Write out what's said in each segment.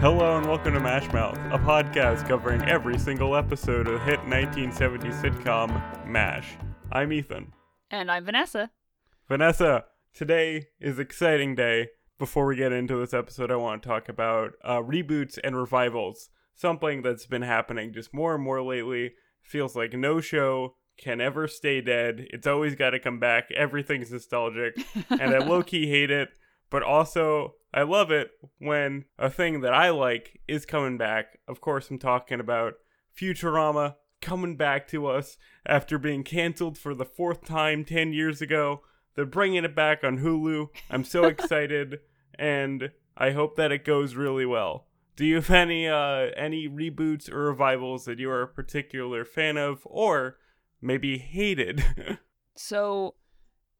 Hello and welcome to Mash Mouth, a podcast covering every single episode of the hit 1970s sitcom MASH. I'm Ethan. And I'm Vanessa. Vanessa, today is exciting day. Before we get into this episode, I want to talk about uh, reboots and revivals. Something that's been happening just more and more lately. Feels like no show can ever stay dead. It's always got to come back. Everything's nostalgic, and I low key hate it. But also, I love it when a thing that I like is coming back. Of course, I'm talking about Futurama coming back to us after being canceled for the fourth time 10 years ago. They're bringing it back on Hulu. I'm so excited, and I hope that it goes really well. Do you have any uh, any reboots or revivals that you are a particular fan of, or maybe hated? so,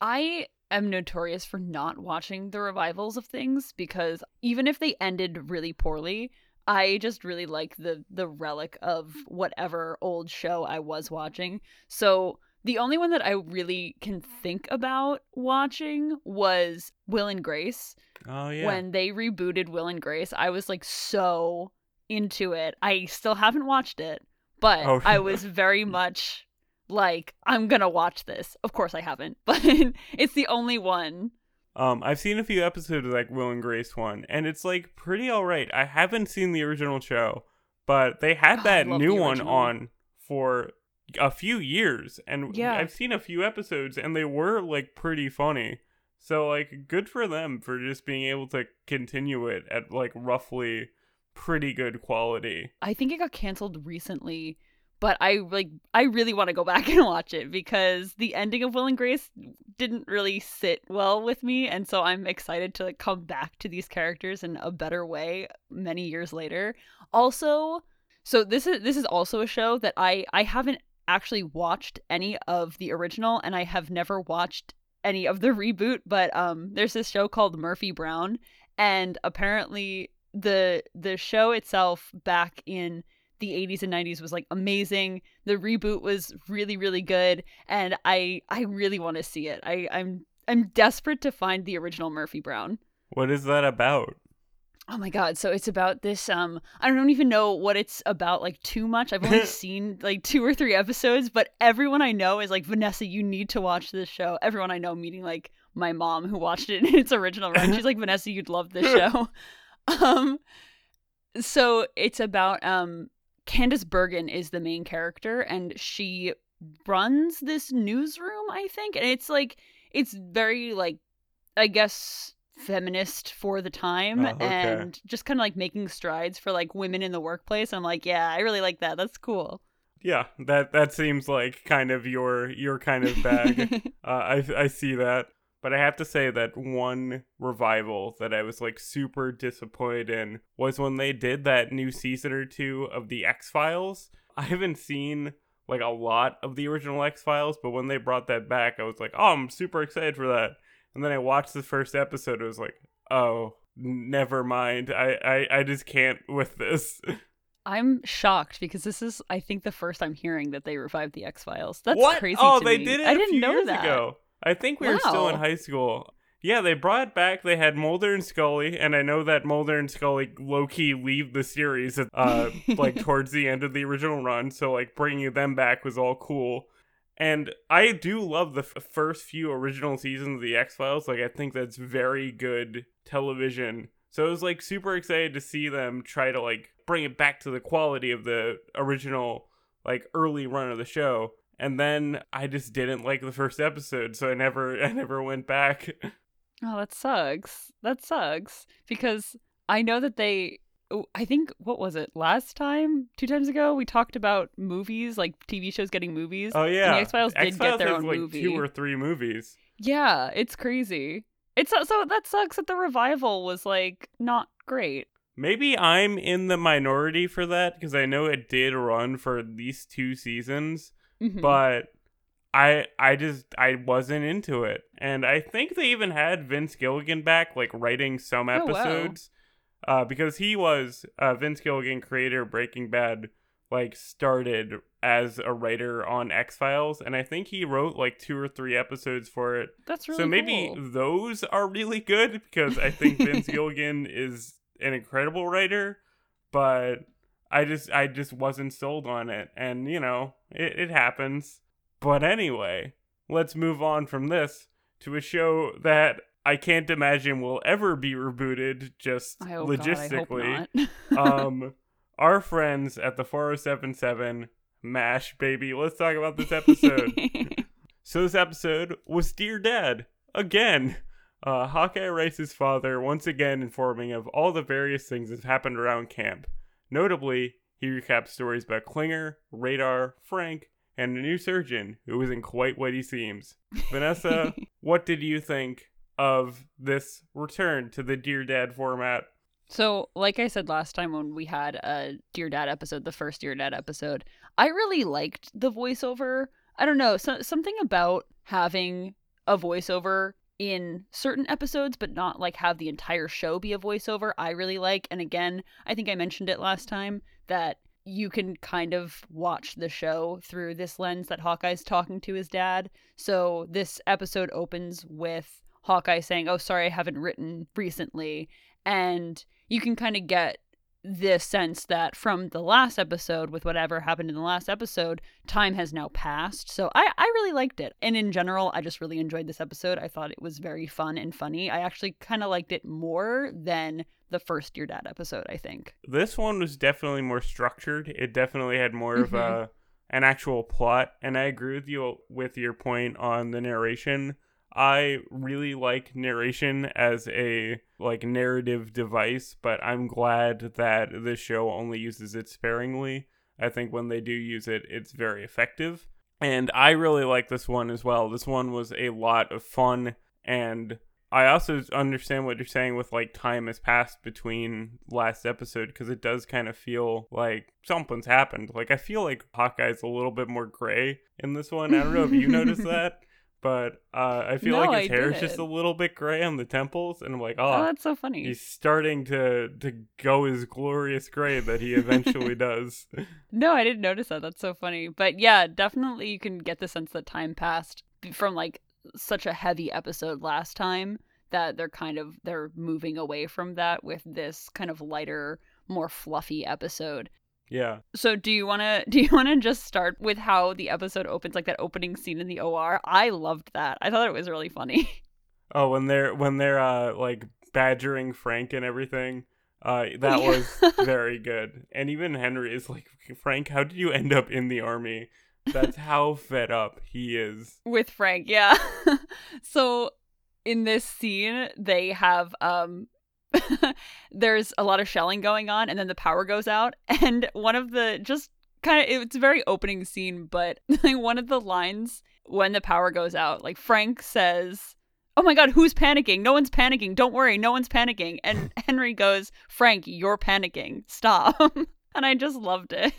I am notorious for not watching the revivals of things because even if they ended really poorly, I just really like the the relic of whatever old show I was watching. So the only one that I really can think about watching was Will and Grace. Oh yeah. When they rebooted Will and Grace, I was like so into it. I still haven't watched it, but Oh. I was very much like I'm going to watch this. Of course I haven't, but it's the only one. Um, I've seen a few episodes of like Will and Grace one, and it's like pretty alright. I haven't seen the original show, but they had Oh, that new one on for a few years, and Yeah. I've seen a few episodes, and they were like pretty funny. So like, good for them for just being able to continue it at like roughly pretty good quality. I think it got canceled recently, but I like I really want to go back and watch it because the ending of Will and Grace didn't really sit well with me, and so I'm excited to like come back to these characters in a better way many years later. Also, so this is this is also a show that I I haven't actually watched any of the original and I have never watched any of the reboot, but um there's this show called Murphy Brown and apparently the the show itself back in the 80s and 90s was like amazing. The reboot was really really good and I I really want to see it. I I'm I'm desperate to find the original Murphy Brown. What is that about? Oh my god, so it's about this um I don't even know what it's about like too much. I've only seen like two or three episodes, but everyone I know is like Vanessa, you need to watch this show. Everyone I know meeting like my mom who watched it in its original run. She's like Vanessa, you'd love this show. um so it's about um Candice Bergen is the main character and she runs this newsroom, I think. And it's like it's very like I guess feminist for the time Oh, okay. and just kind of like making strides for like women in the workplace. I'm like, yeah, I really like that. That's cool. Yeah, that that seems like kind of your your kind of bag. Uh, I I see that, but I have to say that one revival that I was like super disappointed in was when they did that new season or two of the X Files. I haven't seen like a lot of the original X Files, but when they brought that back, I was like, oh, I'm super excited for that. And then I watched the first episode. It was like, oh, never mind. I I, I just can't with this. I'm shocked because this is, I think, the first I'm hearing that they revived the X Files. That's what? crazy. Oh, they me. did it I didn't know years that. ago. I think we were still in high school. Yeah, they brought it back. They had Mulder and Scully, and I know that Mulder and Scully low key leave the series, uh, like towards the end of the original run. So like bringing them back was all cool. And I do love the f- first few original seasons of the X Files. Like I think that's very good television. So I was like super excited to see them try to like bring it back to the quality of the original like early run of the show. And then I just didn't like the first episode, so I never I never went back. Oh, that sucks. That sucks because I know that they. oh, I think what was it last time? Two times ago, we talked about movies, like TV shows getting movies. Oh yeah, X Files did X-Files get their own like movie. two or three movies. Yeah, it's crazy. It's so so that sucks that the revival was like not great. Maybe I'm in the minority for that because I know it did run for at least two seasons, Mhm. but I I just I wasn't into it. And I think they even had Vince Gilligan back like writing some Oh, wow. episodes. Uh because he was uh Vince Gilligan creator of Breaking Bad like started as a writer on X-Files and I think he wrote like two or three episodes for it. That's really so maybe cool. those are really good because I think Vince Gilligan is an incredible writer. but I just I just wasn't sold on it, and you know it, it happens. But anyway, let's move on from this to a show that I can't imagine will ever be rebooted. Just logistically, God, I hope not. um, our friends at the 4077 Mash baby. Let's talk about this episode. so this episode was Dear Dad again. Uh, Hawkeye writes his father once again informing of all the various things that happened around camp. Notably, he recaps stories about Klinger, Radar, Frank, and a new surgeon who isn't quite what he seems. Vanessa, what did you think of this return to the Dear Dad format? So, like I said last time when we had a Dear Dad episode, the first Dear Dad episode, I really liked the voiceover. I don't know, so, something about having a voiceover in certain episodes, but not like have the entire show be a voiceover, I really like. And again, I think I mentioned it last time that you can kind of watch the show through this lens that Hawkeye's talking to his dad. So this episode opens with Hawkeye saying, Oh, sorry, I haven't written recently. And you can kind of get this sense that from the last episode, with whatever happened in the last episode, time has now passed. So I, I really liked it. And in general, I just really enjoyed this episode. I thought it was very fun and funny. I actually kind of liked it more than the first Dear Dad episode, I think. This one was definitely more structured. It definitely had more of mm-hmm. a an actual plot, and I agree with you with your point on the narration. I really like narration as a like narrative device, but I'm glad that this show only uses it sparingly. I think when they do use it, it's very effective. And I really like this one as well. This one was a lot of fun and I also understand what you're saying with like time has passed between last episode because it does kind of feel like something's happened. Like I feel like Hawkeye's a little bit more gray in this one. I don't know if you noticed that, but uh, I feel No, like his I hair is just a little bit gray on the temples, and I'm like, Oh, oh, that's so funny. he's starting to to go his glorious gray that he eventually does. No, I didn't notice that. That's so funny. But yeah, definitely you can get the sense that time passed from like such a heavy episode last time that they're kind of they're moving away from that with this kind of lighter, more fluffy episode. Yeah. So do you want to do you want to just start with how the episode opens like that opening scene in the OR? I loved that. I thought it was really funny. Oh, when they're when they're uh like badgering Frank and everything. Uh that Yeah. was very good. And even Henry is like, Frank, how did you end up in the army? That's how fed up he is. with Frank, yeah. so in this scene, they have um there's a lot of shelling going on and then the power goes out and one of the just kind of it's a very opening scene, but like one of the lines when the power goes out, like Frank says, "Oh my god, who's panicking? No one's panicking. Don't worry, no one's panicking." And Henry goes, "Frank, you're panicking. Stop." and I just loved it.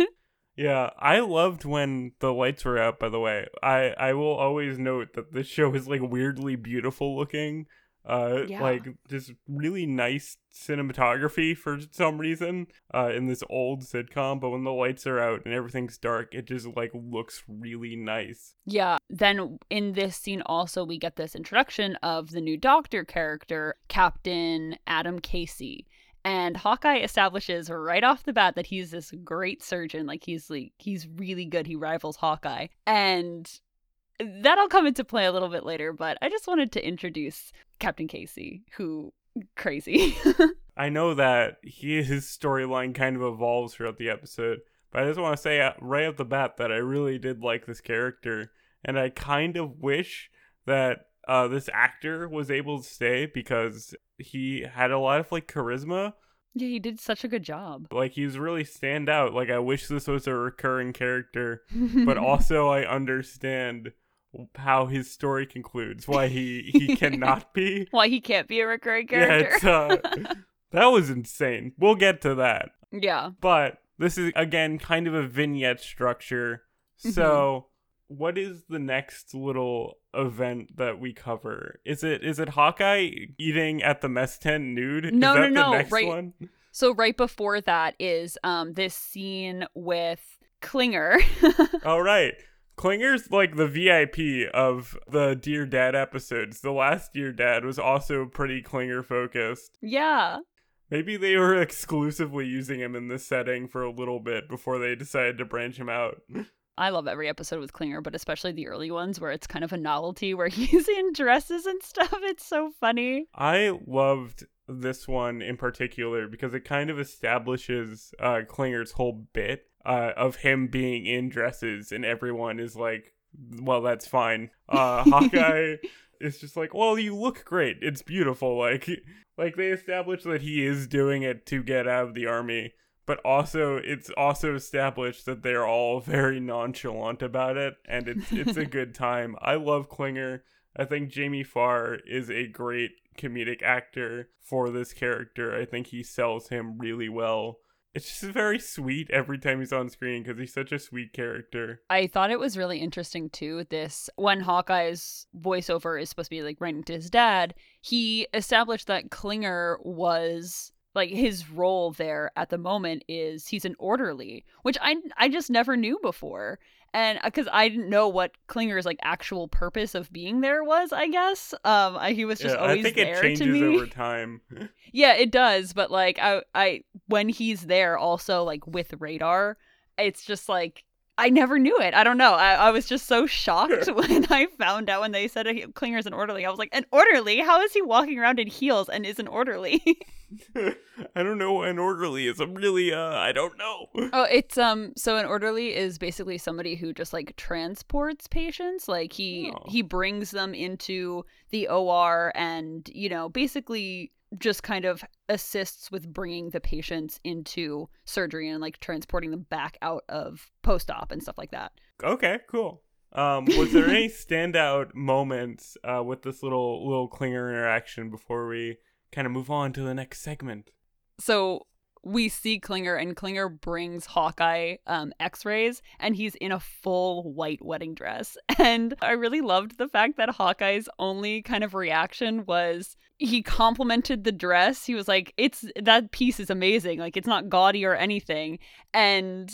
Yeah, I loved when the lights were out, by the way. I, I will always note that this show is like weirdly beautiful looking. Uh Yeah. like just really nice cinematography for some reason uh in this old sitcom, but when the lights are out and everything's dark, it just like looks really nice. Yeah. Then in this scene, also, we get this introduction of the new doctor character, Captain Adam Casey. And Hawkeye establishes right off the bat that he's this great surgeon. Like he's like he's really good. He rivals Hawkeye. And that'll come into play a little bit later, but I just wanted to introduce Captain Casey, who crazy. I know that he his storyline kind of evolves throughout the episode, but I just want to say uh, right off the bat that I really did like this character, and I kind of wish that uh, this actor was able to stay because he had a lot of like charisma. yeah, he did such a good job. Like he's really stand out. Like I wish this was a recurring character, but also I understand how his story concludes, why he he cannot be. why he can't be a recurring Yeah, character. it's uh, that was insane. We'll get to that. yeah. But this is again kind of a vignette structure. Mm-hmm. So, what is the next little event that we cover? Is it is it Hawkeye eating at the mess tent nude? No, is that no, the no, next right- one? So right before that is um this scene with Klinger. All right. Klinger's like the VIP of the Dear Dad episodes. The last Dear Dad was also pretty Klinger focused. yeah. Maybe they were exclusively using him in this setting for a little bit before they decided to branch him out. I love every episode with Klinger, but especially the early ones where it's kind of a novelty where he's in dresses and stuff. It's so funny. I loved this one in particular because it kind of establishes uh, Klinger's whole bit uh, of him being in dresses, and everyone is like, "Well, that's fine." Uh, Hawkeye is just like, "Well, you look great. It's beautiful." Like, like they establish that he is doing it to get out of the army, but also it's also established that they're all very nonchalant about it, and it's it's a good time. I love Klinger. I think Jamie Farr is a great comedic actor for this character. I think he sells him really well. It's just very sweet every time he's on screen because he's such a sweet character. I thought it was really interesting too. This when Hawkeye's voiceover is supposed to be like writing to his dad, he established that Klinger was like his role there at the moment is he's an orderly, which I I just never knew before and because uh, I didn't know what Klinger's like actual purpose of being there was, I guess. Um, I, he was just yeah, always I think there it changes over time. yeah, it does, but like I, I when he's there, also like with radar, it's just like I never knew it. I don't know. I, I was just so shocked when I found out when they said a Klinger's an orderly. I was like, an orderly? How is he walking around in heels and is an orderly? I don't know what an orderly is. I'm really uh I don't know. Oh, it's um so an orderly is basically somebody who just like transports patients. Like he oh. he brings them into the OR and, you know, basically just kind of assists with bringing the patients into surgery and like transporting them back out of post-op and stuff like that. Okay, cool. Um, was there any standout moments uh, with this little little Klinger interaction before we kind of move on to the next segment? So we see Klinger, and Klinger brings Hawkeye um, x rays, and he's in a full white wedding dress. And I really loved the fact that Hawkeye's only kind of reaction was he complimented the dress. He was like, "It's that piece is amazing. Like it's not gaudy or anything." And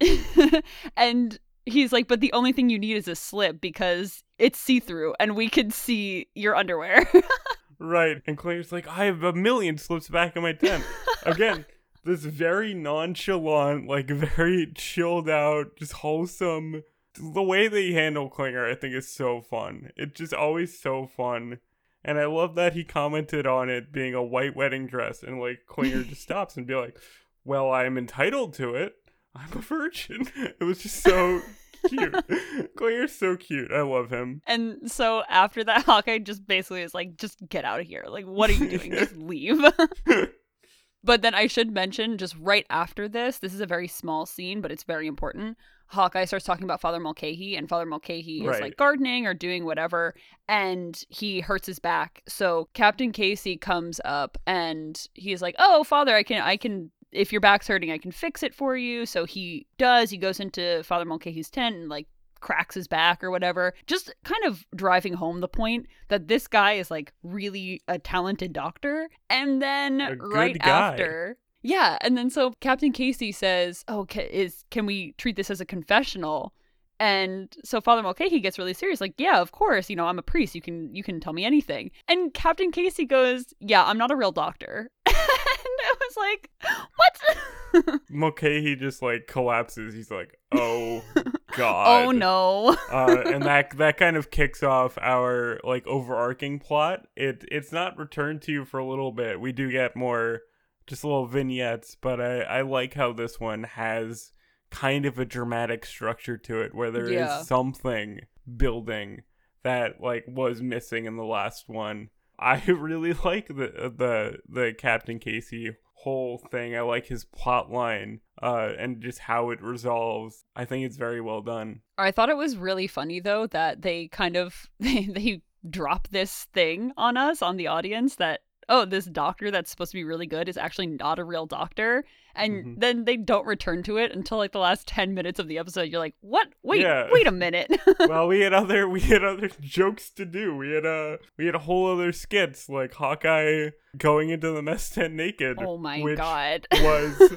and he's like, "But the only thing you need is a slip because it's see through, and we can see your underwear." right. And Klinger's like, "I have a million slips back in my tent." Again, this very nonchalant, like very chilled out, just wholesome. The way they handle Klinger, I think, is so fun. It's just always so fun and I love that he commented on it being a white wedding dress, and like Klinger just stops and be like, "Well, I'm entitled to it. I'm a virgin." It was just so cute. Klinger's so cute. I love him. And so after that, Hawkeye just basically is like, "Just get out of here. Like, what are you doing? just leave." but then I should mention, just right after this, this is a very small scene, but it's very important. Hawkeye starts talking about Father Mulcahy, and Father Mulcahy is like gardening or doing whatever, and he hurts his back. So Captain Casey comes up and he's like, "Oh, Father, I can, I can. If your back's hurting, I can fix it for you." So he does. He goes into Father Mulcahy's tent and like cracks his back or whatever. Just kind of driving home the point that this guy is like really a talented doctor. And then right guy. after yeah, and then so Captain Casey says, "Oh, ca- is can we treat this as a confessional?" And so Father Mulcahy gets really serious, like, "Yeah, of course. You know, I'm a priest. You can you can tell me anything." And Captain Casey goes, "Yeah, I'm not a real doctor." and I was like, "What?" Mulcahy just like collapses. He's like, "Oh God! oh no!" uh, and that that kind of kicks off our like overarching plot. It it's not returned to you for a little bit. We do get more just little vignettes, but I, I like how this one has kind of a dramatic structure to it where there yeah. is something building that like was missing in the last one. I really like the the the Captain Casey whole thing. I like his plot line uh, and just how it resolves. I think it's very well done. I thought it was really funny though that they kind of they, they drop this thing on us on the audience that oh, this doctor that's supposed to be really good is actually not a real doctor. And mm-hmm. then they don't return to it until like the last 10 minutes of the episode. You're like, what? Wait, yeah. wait a minute. well, we had other, we had other jokes to do. We had a, we had a whole other skits like Hawkeye going into the mess tent naked. Oh my God. was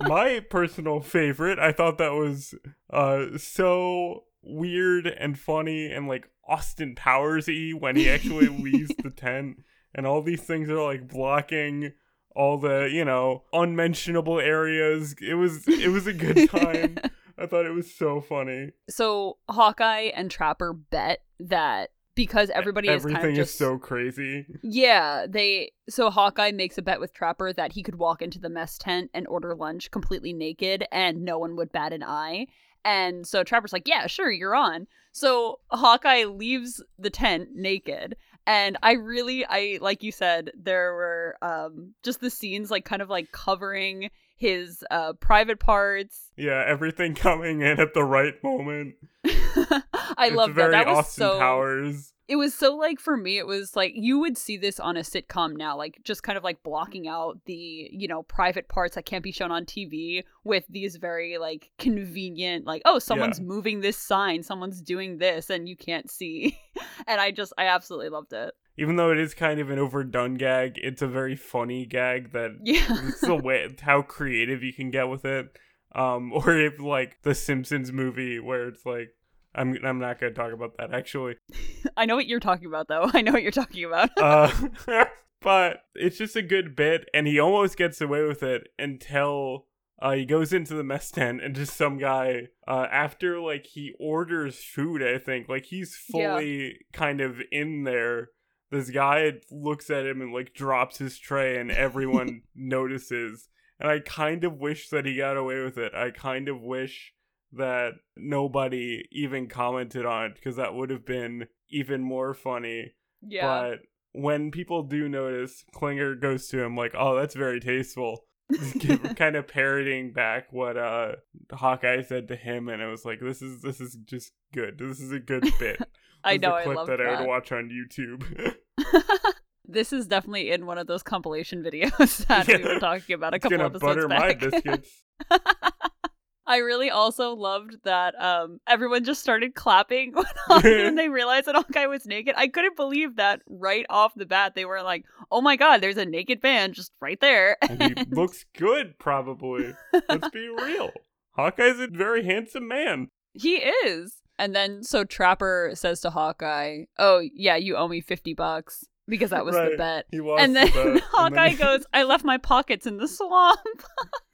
my personal favorite. I thought that was, uh, so weird and funny and like Austin Powers y when he actually leaves the tent and all these things are like blocking all the you know unmentionable areas. It was it was a good time. I thought it was so funny. So Hawkeye and Trapper bet that because everybody is Everything kind of just is so crazy. yeah they so Hawkeye makes a bet with Trapper that he could walk into the mess tent and order lunch completely naked and no one would bat an eye. And so Trapper's like, yeah, sure, you're on. So Hawkeye leaves the tent naked. And I really, I like you said, there were um just the scenes like kind of like covering his uh private parts. Yeah, everything coming in at the right moment. I it's love that. very That was Austin so Powers. It was so like for me it was like you would see this on a sitcom now like just kind of like blocking out the you know private parts that can't be shown on tv with these very like convenient like oh someone's Yeah. moving this sign someone's doing this and you can't see and i just i absolutely loved it Even though it is kind of an overdone gag, it's a very funny gag that yeah it's the way how creative you can get with it. Um, or if like the Simpsons movie where it's like I'm I'm not gonna talk about that actually. i know what you're talking about though i know what you're talking about Uh, but it's just a good bit, and he almost gets away with it until uh, he goes into the mess tent and just some guy uh, after like he orders food. I think like he's Yeah. fully kind of in there. This guy looks at him and like drops his tray, and everyone notices. And I kind of wish that he got away with it. I kind of wish that nobody even commented on it because that would have been even more funny. yeah But when people do notice, Klinger goes to him like, "Oh, that's very tasteful." kind of parroting back what uh Hawkeye said to him, and it was like, "This is this is just good. This is a good bit." i know i love that, that, I would watch on YouTube. this is definitely in one of those compilation videos that we were talking about a it's couple gonna episodes butter my biscuits. I really also loved that um everyone just started clapping when, they realized that Hawkeye was naked. I couldn't believe that right off the bat they were like, "Oh my god, there's a naked man just right there." and he looks good, probably. Let's be real. Hawkeye's a very handsome man. he is. And then so Trapper says to Hawkeye, "Oh yeah, you owe me fifty bucks because that was the bet." He lost And the then bet, and Hawkeye he- goes, "I left my pockets in the swamp."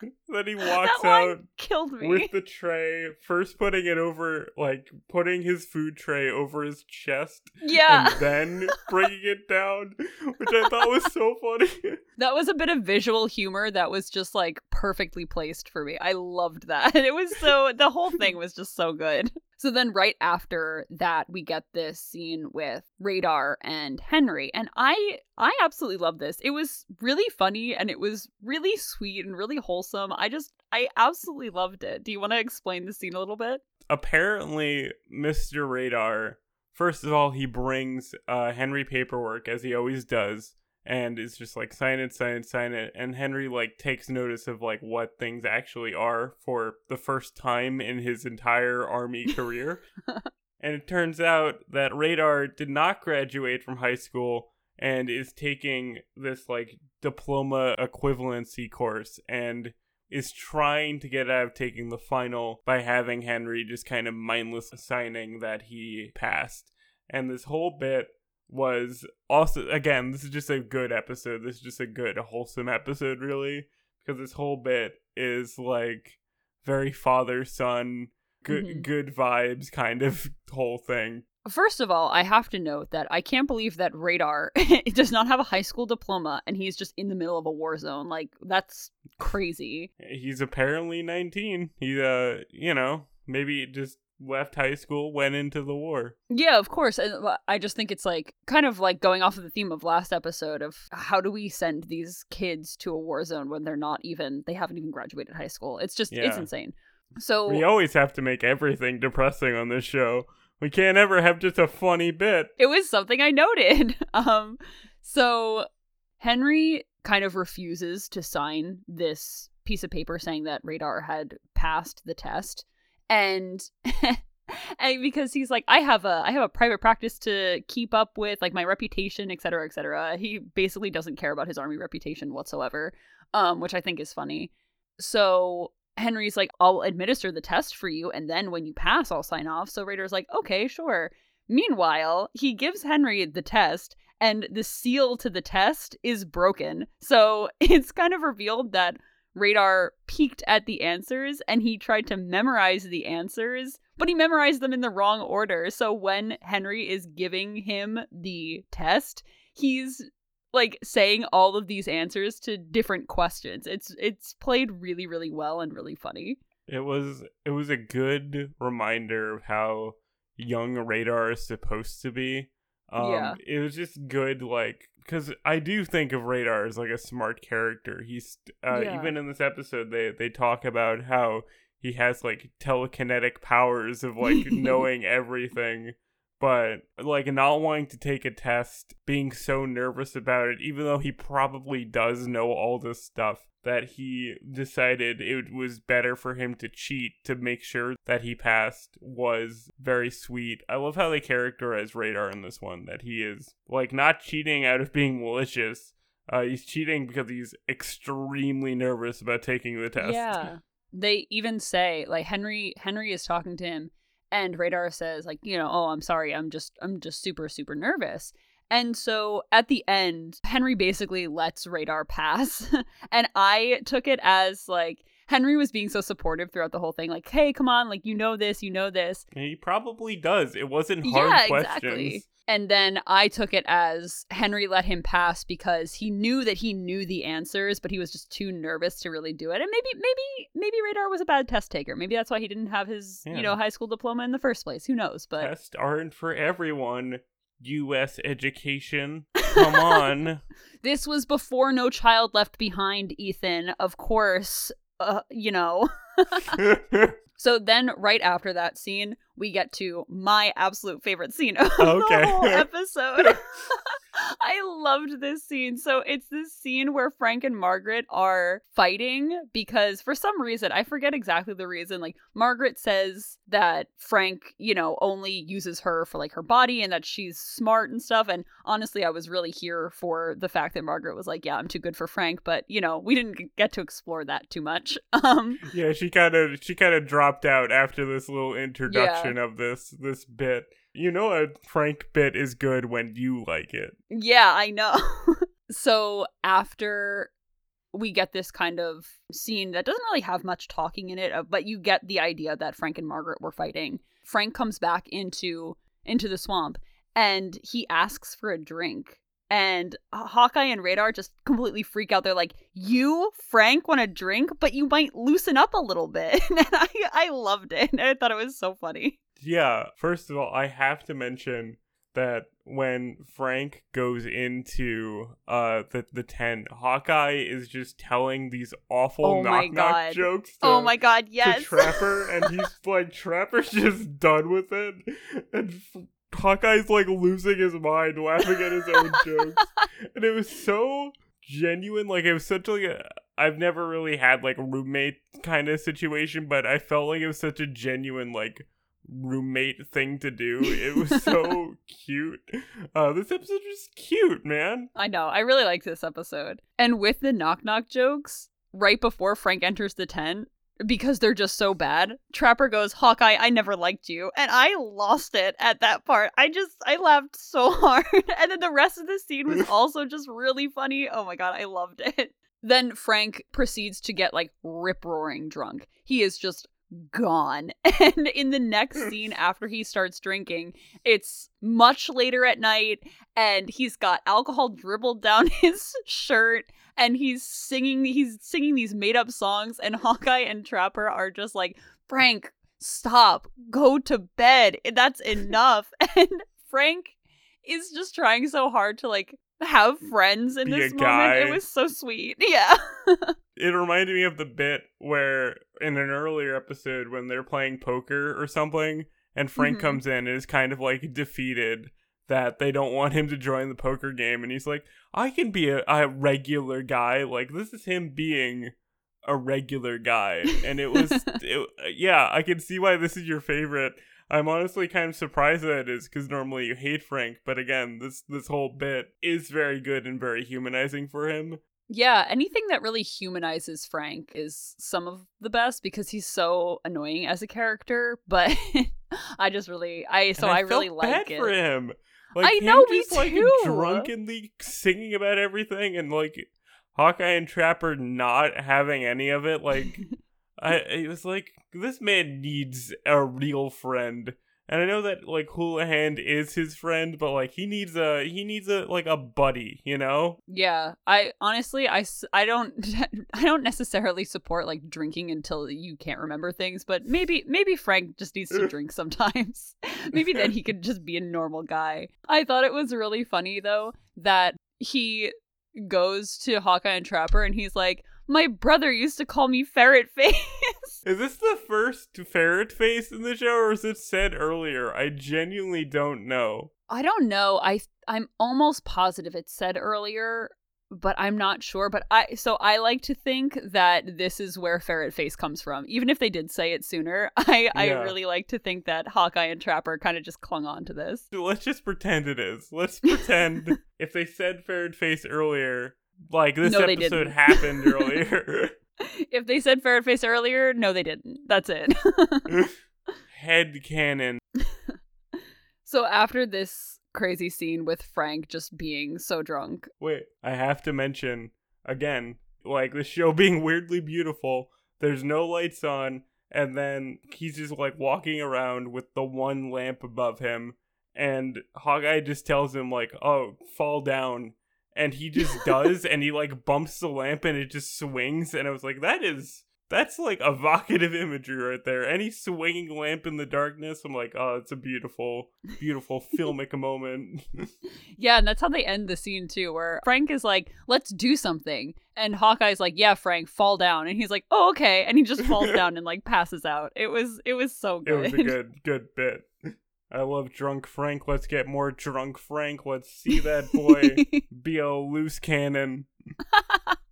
then he walks out killed me. with the tray, first putting it over, like putting his food tray over his chest, yeah. and then bringing it down, which I thought was so funny. That was a bit of visual humor that was just like perfectly placed for me. I loved that. It was so the whole thing was just so good. So then right after that we get this scene with Radar and Henry and I I absolutely love this. It was really funny and it was really sweet and really wholesome. I just I absolutely loved it. Do you want to explain the scene a little bit? Apparently, Mr. Radar, first of all, he brings uh, Henry paperwork as he always does. And it's just like sign it, sign it, sign it. And Henry like takes notice of like what things actually are for the first time in his entire army career. and it turns out that Radar did not graduate from high school and is taking this like diploma equivalency course and is trying to get out of taking the final by having Henry just kind of mindless signing that he passed. And this whole bit was also again, this is just a good episode. This is just a good wholesome episode really because this whole bit is like very father son good Mhm. good vibes kind of whole thing. First of all, I have to note that I can't believe that Radar does not have a high school diploma and he's just in the middle of a war zone. Like that's crazy. He's apparently 19. He uh, you know, maybe just left high school, went into the war. Yeah, of course. And I just think it's like kind of like going off of the theme of last episode of how do we send these kids to a war zone when they're not even they haven't even graduated high school. It's just it's insane. So We always have to make everything depressing on this show. We can't ever have just a funny bit. it was something I noted. Um so Henry kind of refuses to sign this piece of paper saying that Radar had passed the test and and because he's like I have a I have a private practice to keep up with like my reputation et cetera et cetera. He basically doesn't care about his army reputation whatsoever um which I think is funny. So Henry's like I'll administer the test for you and then when you pass I'll sign off. So Radar's like okay sure. Meanwhile he gives Henry the test and the seal to the test is broken. So it's kind of revealed that Radar peeked at the answers and he tried to memorize the answers, but he memorized them in the wrong order. So when Henry is giving him the test, he's like saying all of these answers to different questions. It's it's played really really well and really funny. It was it was a good reminder of how young Radar is supposed to be. Um, Yeah. It was just good, like, because I do think of Radar as like a smart character. He's uh, Yeah. even in this episode they they talk about how he has like telekinetic powers of like knowing everything. But like not wanting to take a test, being so nervous about it, even though he probably does know all this stuff, that he decided it was better for him to cheat to make sure that he passed was very sweet. I love how they characterize Radar in this one, that he is like not cheating out of being malicious. Uh, he's cheating because he's extremely nervous about taking the test. Yeah. They even say like Henry Henry is talking to him and Radar says like, you know, oh, I'm sorry. I'm just I'm just super super nervous. And so at the end, Henry basically lets Radar pass. and I took it as like Henry was being so supportive throughout the whole thing like, "Hey, come on, like you know this, you know this." He probably does. It wasn't hard yeah, questions. exactly. And then I took it as Henry let him pass because he knew that he knew the answers, but he was just too nervous to really do it. And maybe, maybe, maybe Radar was a bad test taker. Maybe that's why he didn't have his, Yeah. you know, high school diploma in the first place. Who knows? But Tests aren't for everyone. U.S. education. Come on. this was before No Child Left Behind, Ethan. Of course, uh, you know. So then, right after that scene, we get to my absolute favorite scene of Okay. the whole episode. I loved this scene. So it's this scene where Frank and Margaret are fighting because for some reason, I forget exactly the reason, like Margaret says that Frank, you know, only uses her for like her body and that she's smart and stuff. And honestly, I was really here for the fact that Margaret was like, yeah, I'm too good for Frank. But, you know, we didn't get to explore that too much. Um, yeah, she kind of she kind of dropped out after this little introduction of this this bit. You know, a Frank bit is good when you like it. Yeah, I know. so after we get this kind of scene that doesn't really have much talking in it, uh, but you get the idea that Frank and Margaret were fighting. Frank comes back into into the swamp and he asks for a drink. And Hawkeye and Radar just completely freak out. They're like, "You, Frank, want a drink, but you might loosen up a little bit." And I, I loved it. I thought it was so funny. Yeah, first of all, I have to mention that when Frank goes into uh the the tent, Hawkeye is just telling these awful Oh knock knock jokes. To, oh my god, to! Trapper, and he's like, Trapper's just done with it, and F- Hawkeye's like losing his mind, laughing at his own jokes, and it was so genuine. Like it was such like a. I've never really had like a roommate kind of situation, but I felt like it was such a genuine like roommate thing to do. It was so cute. Uh, this episode was cute, man. I know. I really like this episode. And with the knock knock jokes, right before Frank enters the tent, because they're just so bad, Trapper goes, Hawkeye, I never liked you. And I lost it at that part. I just, I laughed so hard. and then the rest of the scene was also just really funny. Oh my God, I loved it. Then Frank proceeds to get like rip roaring drunk. He is just gone. And in the next scene after he starts drinking, it's much later at night and he's got alcohol dribbled down his shirt and he's singing he's singing these made up songs and Hawkeye and Trapper are just like, "Frank, stop. Go to bed. That's enough." And Frank is just trying so hard to like have friends in Be this moment. guy. It was so sweet. Yeah. It reminded me of the bit where in an earlier episode when they're playing poker or something, and Frank Mhm. comes in and is kind of like defeated that they don't want him to join the poker game, and he's like, "I can be a, a regular guy. Like this is him being." a regular guy and it was it, yeah i can see why this is your favorite i'm honestly kind of surprised that it is because normally you hate frank but again this this whole bit is very good and very humanizing for him Yeah, anything that really humanizes Frank is some of the best because he's so annoying as a character. But I just really, I so And I, really like bad it. for him Like I know, me just like too. drunkenly singing about everything and like Hawkeye and Trapper not having any of it. Like I it was like this man needs a real friend. And I know that like Houlihan is his friend, but like he needs a he needs a like a buddy, you know? Yeah, I honestly, I I don't, I don't necessarily support like drinking until you can't remember things, but maybe, maybe Frank just needs to drink sometimes. maybe then he could just be a normal guy. I thought it was really funny though that he goes to Hawkeye and Trapper and he's like, "My brother used to call me Ferret Face." Is this the first ferret face in the show or is it said earlier? I genuinely don't know. I don't know. I I'm almost positive it said earlier, but I'm not sure. But I so I like to think that this is where Ferret Face comes from. Even if they did say it sooner, I I really like to think that Hawkeye and Trapper kind of just clung on to this. Let's just pretend it is. Let's pretend if they said ferret face earlier, like this No, episode happened earlier. if they said Ferret Face earlier, no, they didn't. That's it. Head canon. so after this crazy scene with Frank just being so drunk, Wait, I have to mention again, like the show being weirdly beautiful. There's no lights on, and then he's just like walking around with the one lamp above him, and Hawkeye just tells him like, "Oh, fall down," and he just does, and he like bumps the lamp, and it just swings, and I was like, "That is." That's like evocative imagery right there. Any swinging lamp in the darkness, I'm like, oh, it's a beautiful, beautiful filmic moment. Yeah, and that's how they end the scene too, where Frank is like, "Let's do something," and Hawkeye's like, "Yeah, Frank, fall down," and he's like, "Oh, okay," and he just falls down and like passes out. It was it was so good. It was a good, good bit. I love drunk Frank. Let's get more drunk Frank. Let's see that boy be a loose cannon.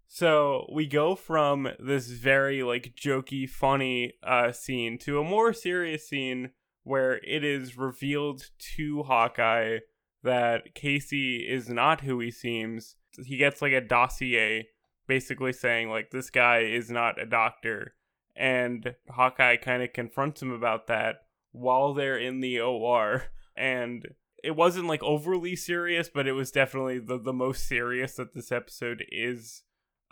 so we go from this very like jokey, funny uh, scene to a more serious scene where it is revealed to Hawkeye that Casey is not who he seems. He gets like a dossier basically saying like this guy is not a doctor and Hawkeye kind of confronts him about that while they're in the OR and it wasn't like overly serious but it was definitely the, the most serious that this episode is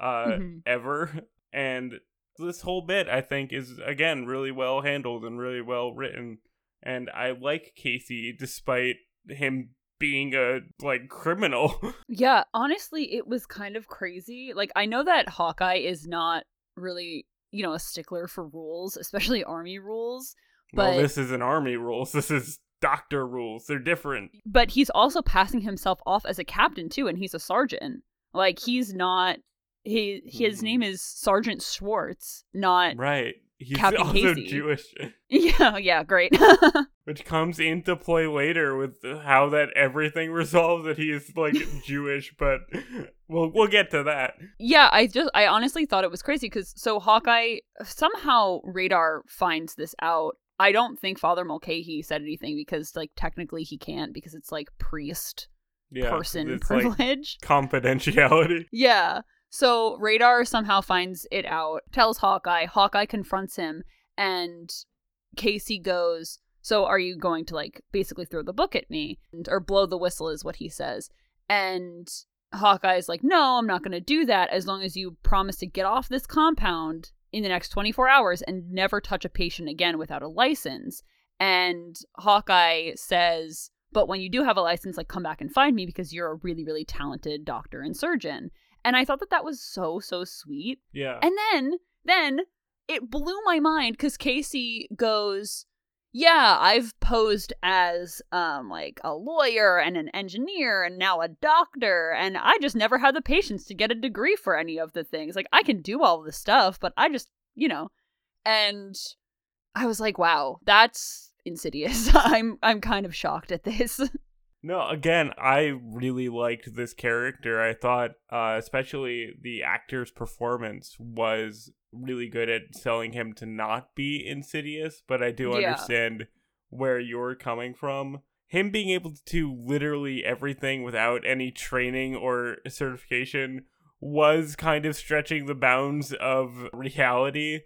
uh Mhm. ever and this whole bit I think is again really well handled and really well written and I like Casey despite him being a like criminal yeah, honestly, it was kind of crazy. Like I know that Hawkeye is not really, you know, a stickler for rules, especially army rules, well But- this isn't army rules this is doctor rules they're different but he's also passing himself off as a captain too, and he's a sergeant. Like he's not. He his Hmm. name is Sergeant Schwartz, not. Right. He's Captain also Casey. Jewish, Yeah, yeah, great. which comes into play later with how that everything resolves that he is like Jewish, but we'll we'll get to that. Yeah, I just I honestly thought it was crazy because so Hawkeye somehow Radar finds this out. I don't think Father Mulcahy said anything because like technically he can't because it's like priest Yeah. person it's like privilege. confidentiality. yeah. So Radar somehow finds it out, tells Hawkeye. Hawkeye confronts him, and Casey goes, "So are you going to like basically throw the book at me and, or blow the whistle?" Is what he says, and Hawkeye's like, "No, I'm not going to do that as long as you promise to get off this compound in the next 24 hours and never touch a patient again without a license." And Hawkeye says, "But when you do have a license, like come back and find me because you're a really really talented doctor and surgeon." And I thought that that was so so sweet. Yeah. And then then it blew my mind cuz Casey goes, "Yeah, I've posed as um like a lawyer and an engineer and now a doctor and I just never had the patience to get a degree for any of the things. Like I can do all this stuff, but I just, you know." And I was like, "Wow, that's insidious." I'm I'm kind of shocked at this. No, again, I really liked this character. I thought, uh, especially the actor's performance was really good at selling him to not be insidious. But I do Yeah. understand where you're coming from. Him being able to do literally everything without any training or certification was kind of stretching the bounds of reality.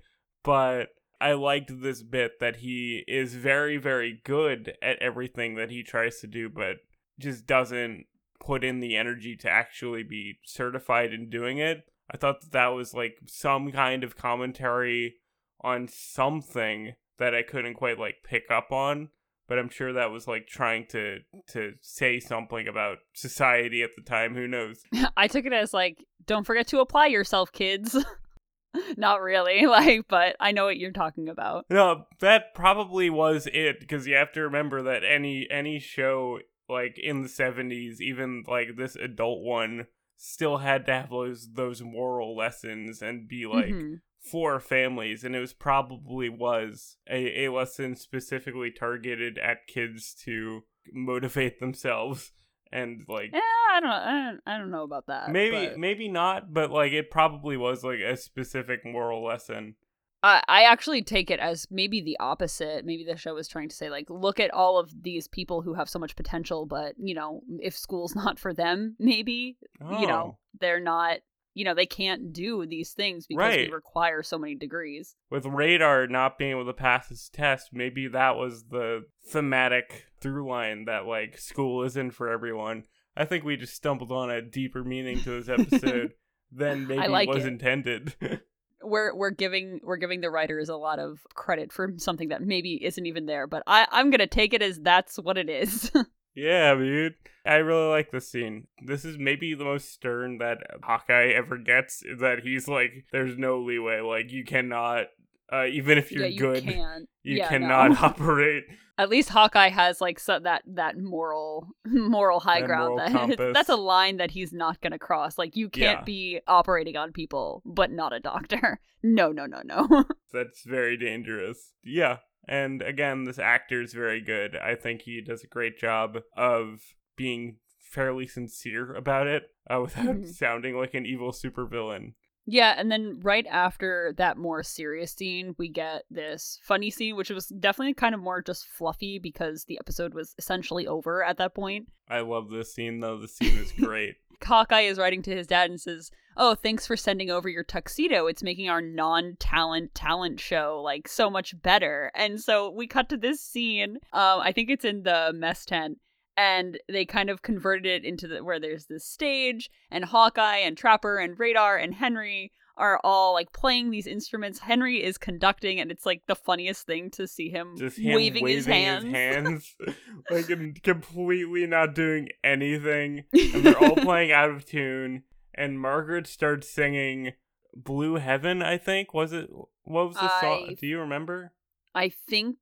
But I liked this bit that he is very, very good at everything that he tries to do, but just doesn't put in the energy to actually be certified in doing it. I thought that, that was like some kind of commentary on something that I couldn't quite like pick up on, but I'm sure that was like trying to to say something about society at the time, who knows. I took it as like don't forget to apply yourself, kids. Not really, like, but I know what you're talking about. No, that probably was it because you have to remember that any any show like in the 70s, even like this adult one still had to have those those moral lessons and be like Mm-hmm. for families and it was probably was a, a lesson specifically targeted at kids to motivate themselves and like Yeah, I don't, I don't, I don't know about that. maybe but- maybe not but like it probably was like a specific moral lesson I, I actually take it as maybe the opposite. Maybe the show was trying to say, like, look at all of these people who have so much potential, but, you know, if school's not for them, maybe, you know, Oh. they're not, you know, they can't do these things because Right. we require so many degrees. with radar not being able to pass his test maybe that was the thematic through line that like school isn't for everyone i think we just stumbled on a deeper meaning to this episode than maybe like was it. intended We're we're giving we're giving the writers a lot of credit for something that maybe isn't even there, but I I'm gonna take it as that's what it is. yeah dude. I really like this scene. This is maybe the most stern that hawkeye ever gets is that he's like there's no leeway. Like you cannot uh, even if you're yeah, you good can't. you Yeah, cannot no. operate At least Hawkeye has like so that that moral moral high That ground moral that that's a line that he's not going to cross. Like you can't Yeah. be operating on people but not a doctor. No, no, no, no. that's very dangerous. Yeah. And again, this actor is very good. I think he does a great job of being fairly sincere about it uh, without Mhm. sounding like an evil supervillain. Yeah, and then right after that more serious scene, we get this funny scene which was definitely kind of more just fluffy because the episode was essentially over at that point. I love this scene, though. The scene is great. Hawkeye is writing to his dad and says, "Oh, thanks for sending over your tuxedo. It's making our non-talent talent show like so much better." And so we cut to this scene. Um, I think it's in the mess tent, and they kind of converted it into the where there's this stage, and Hawkeye and Trapper and Radar and Henry are all like playing these instruments. Henry is conducting, and it's like the funniest thing to see him, Just him waving, his hands. hands, like and completely not doing anything. And they're all playing out of tune. And Margaret starts singing Blue Heaven, I think. Was it? What was the song? Do you remember? I think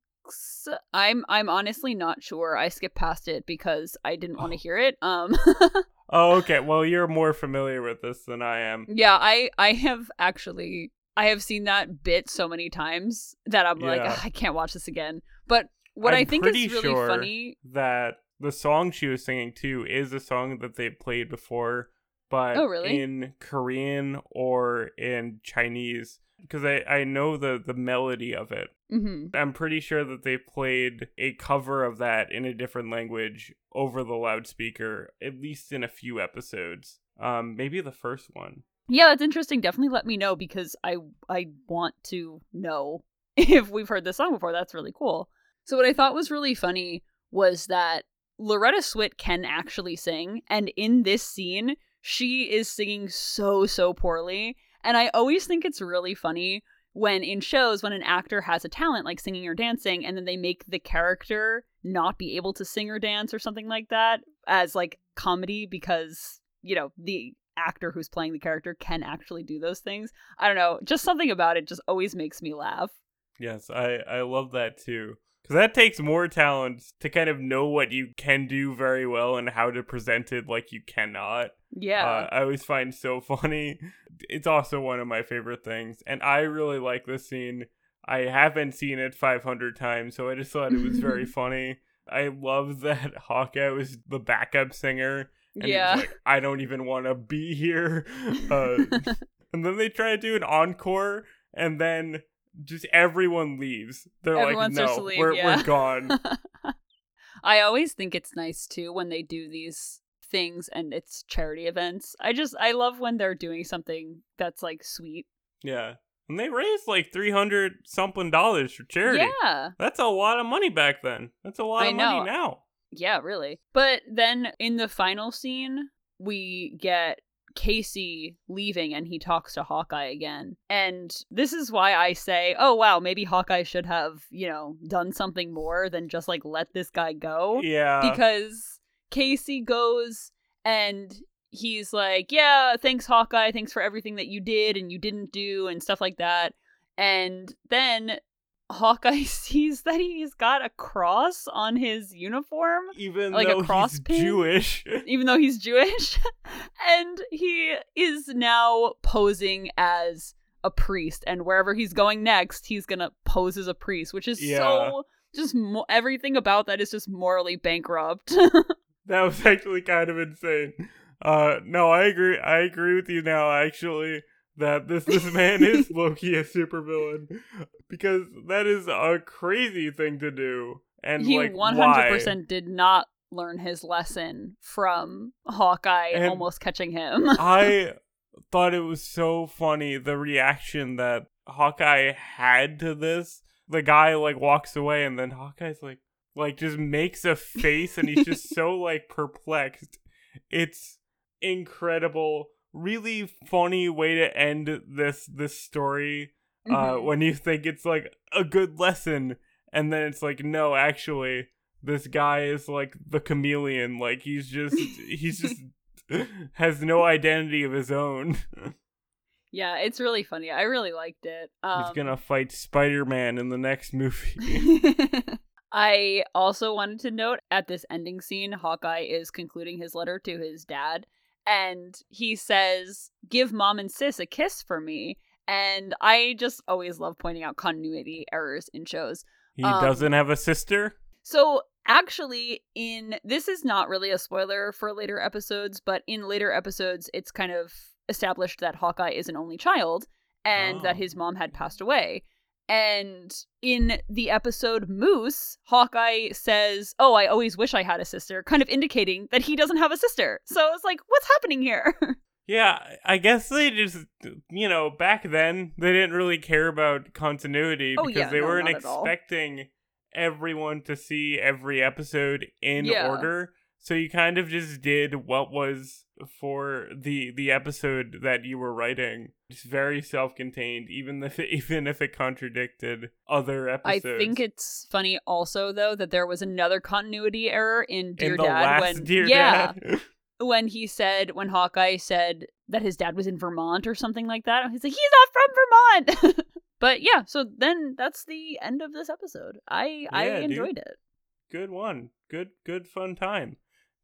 I'm I'm honestly not sure. I skipped past it because I didn't want to Oh. hear it. Um Oh, okay. Well, you're more familiar with this than I am. yeah, I I have actually I have seen that bit so many times that I'm like Yeah. "Ugh, I can't watch this again. But what i I'm think is really sure funny That the song she was singing too is a song that they played before, but Oh, really? in Korean or in Chinese. Because I, I know the, the melody of it. Mhm. I'm pretty sure that they played a cover of that in a different language over the loudspeaker, at least in a few episodes. Um, maybe the first one. Yeah, that's interesting. Definitely let me know because I I want to know if we've heard this song before. That's really cool. So what I thought was really funny was that Loretta Swit can actually sing, and in this scene, she is singing so so poorly. And I always think it's really funny when in shows when an actor has a talent like singing or dancing and then they make the character not be able to sing or dance or something like that as like comedy because you know the actor who's playing the character can actually do those things i don't know just something about it just always makes me laugh Yes, I, I love that too. Because that takes more talent to kind of know what you can do very well and how to present it like you cannot. yeah Uh, I always find so funny. It's also one of my favorite things. And I really like this scene. I haven't seen it 500 times, so I just thought it was very funny. I love that Hawkeye was the backup singer. And yeah like, I don't even want to be here. Uh, and then they try to do an encore, and then just everyone leaves. They're Everyone like, no, leave, we're, yeah. we're gone. i always think it's nice too when they do these things and it's charity events i just i love when they're doing something that's like sweet yeah. And they raised like 300 something dollars for charity. yeah That's a lot of money back then. That's a lot I of money now. Yeah, really. But then in the final scene, we get Casey leaving and he talks to Hawkeye again. And this is why I say, oh, wow, maybe Hawkeye should have, you know, done something more than just like let this guy go. Yeah. Because Casey goes and he's like, yeah, thanks, Hawkeye. Thanks for everything that you did and you didn't do and stuff like that. And then Hawkeye sees that he's got a cross on his uniform, even like though a cross he's pin? Jewish. even though he's Jewish. and he is now posing as a priest. And wherever he's going next, he's going to pose as a priest, which is Yeah. so just mo- everything about that is just morally bankrupt. that was actually kind of insane. Uh no, I agree I agree with you now actually that this this man is lowkey a supervillain because that is a crazy thing to do. And he like 100% why? did not learn his lesson from Hawkeye And- almost catching him. I thought it was so funny the reaction that Hawkeye had to this. The guy like walks away and then Hawkeye's like like just makes a face and he's just so like perplexed. It's incredible. Really funny way to end this this story. Uh Mhm. when you think it's like a good lesson and then it's like no, actually this guy is like the chameleon like he's just he's just has no identity of his own. yeah, it's really funny. I really liked it. Um, He's gonna fight Spider Man in the next movie. I also wanted to note at this ending scene, Hawkeye is concluding his letter to his dad, and he says, Give mom and sis a kiss for me. And I just always love pointing out continuity errors in shows. he Um, doesn't have a sister. So, actually, in this is not really a spoiler for later episodes, but in later episodes, it's kind of established that Hawkeye is an only child and that Oh. his mom had passed away. And in the episode Moose, Hawkeye says, Oh, I always wish I had a sister, kind of indicating that he doesn't have a sister. So it's like, what's happening here? Yeah, I guess they just, you know, back then they didn't really care about continuity Oh, because yeah, they no, weren't not at all. expecting everyone to see every episode in Yeah. order. So you kind of just did what was for the the episode that you were writing. It's very self-contained, even if it, even if it contradicted other episodes. I think it's funny also, though, that there was another continuity error in Dear in Dad last when. Dear yeah. Dad. when he said when Hawkeye said that his dad was in Vermont or something like that. He's like, he's not from Vermont. but yeah, so then that's the end of this episode. I I Yeah, dude. enjoyed it. good one. Good good fun time.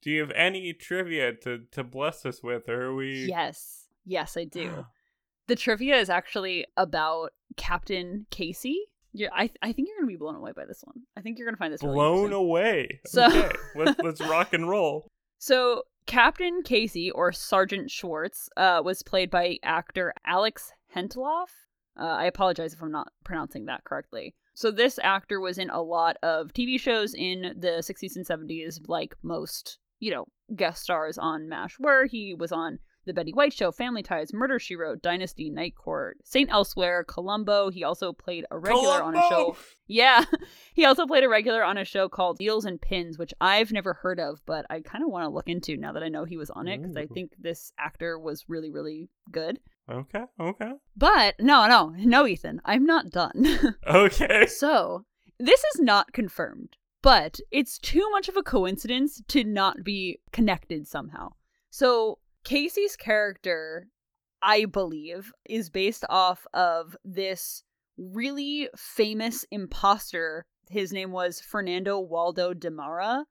Do you have any trivia to to bless us with, or are we? Yes, yes, I do. the trivia is actually about Captain Casey. Yeah, I I think you're gonna be blown away by this one. I think you're gonna find this really blown interesting. away. So- okay, let's let's rock and roll. So Captain Casey or Sergeant Schwartz uh, was played by actor Alex Henteloff. Uh, I apologize if I'm not pronouncing that correctly. So this actor was in a lot of TV shows in the 60s and 70s, like most, you know, guest stars on MASH were. He was on The Betty White Show, Family Ties, Murder She Wrote, Dynasty, Night Court, Saint Elsewhere, Columbo. He also played a regular on a show yeah. He also played a regular on a show called Needles and Pins, which I've never heard of, but I kind of want to look into now that I know he was on it because I think this actor was really, really good. Okay, okay, But no, no, no, Ethan, I'm not done. okay. so, this is not confirmed, but it's too much of a coincidence to not be connected somehow. So, Casey's character, I believe, is based off of this really famous imposter. His name was Fernando Waldo de Mara.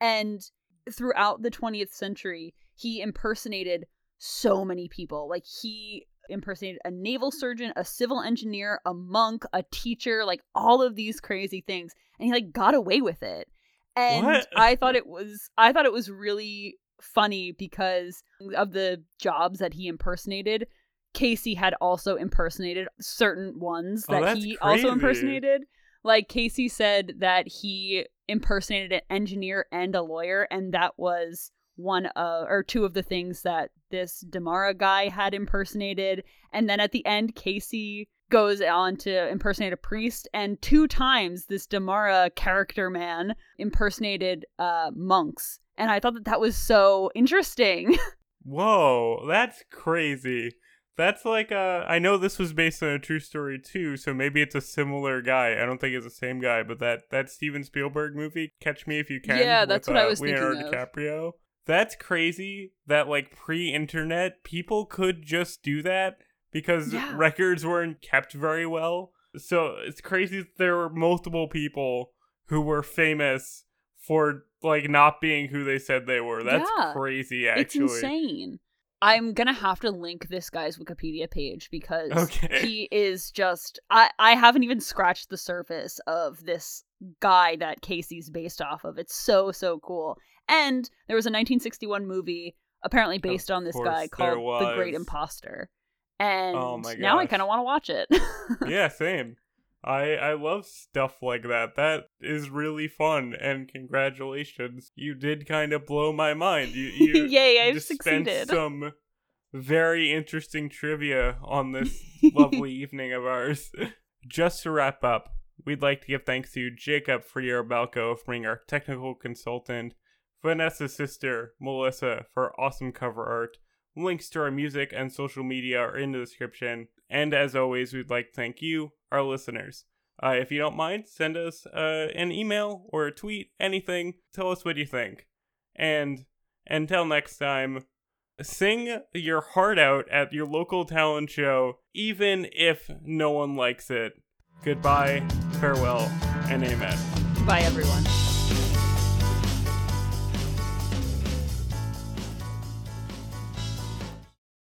And throughout the 20th century, he impersonated so many people. Like, he impersonated a naval surgeon, a civil engineer, a monk, a teacher, like all of these crazy things. And he, like, got away with it. And What? I thought it was, I thought it was really funny because of the jobs that he impersonated. Casey had also impersonated certain ones Oh, that he also impersonated. Like Casey said that he impersonated an engineer and a lawyer, and that was one of or two of the things that this Demara guy had impersonated. And then at the end, Casey goes on to impersonate a priest, and two times this Demara character man impersonated uh, monks. And I thought that that was so interesting. Whoa, that's crazy. That's like uh I know this was based on a true story too, so maybe it's a similar guy. I don't think it's the same guy, but that that Steven Spielberg movie, Catch Me If You Can. Yeah, that's with, what I uh, was thinking Leonardo of. DiCaprio. That's crazy that like pre-internet people could just do that because Yeah. records weren't kept very well. So it's crazy that there were multiple people who were famous for like not being who they said they were. That's Yeah. crazy It's insane. I'm gonna have to link this guy's Wikipedia page because Okay. he is just I I haven't even scratched the surface of this guy that Casey's based off of. It's so so cool. And there was a 1961 movie apparently based on this guy called The Great imposter oh And Oh now I kind of want to watch it. yeah, same. I I love stuff like that. That is really fun and congratulations. You did kind of blow my mind. You you Yay, I've succeeded. some very interesting trivia on this lovely evening of ours. Just to wrap up, we'd like to give thanks to Jacob Friar-Balco for being our technical consultant, Vanessa's sister, Melissa, for awesome cover art. Links to our music and social media are in the description. And as always, we'd like to thank you, our listeners. Uh, if you don't mind, send us uh, an email or a tweet, anything. Tell us what you think. And until next time, sing your heart out at your local talent show, even if no one likes it. Goodbye, farewell, and amen. Bye, everyone.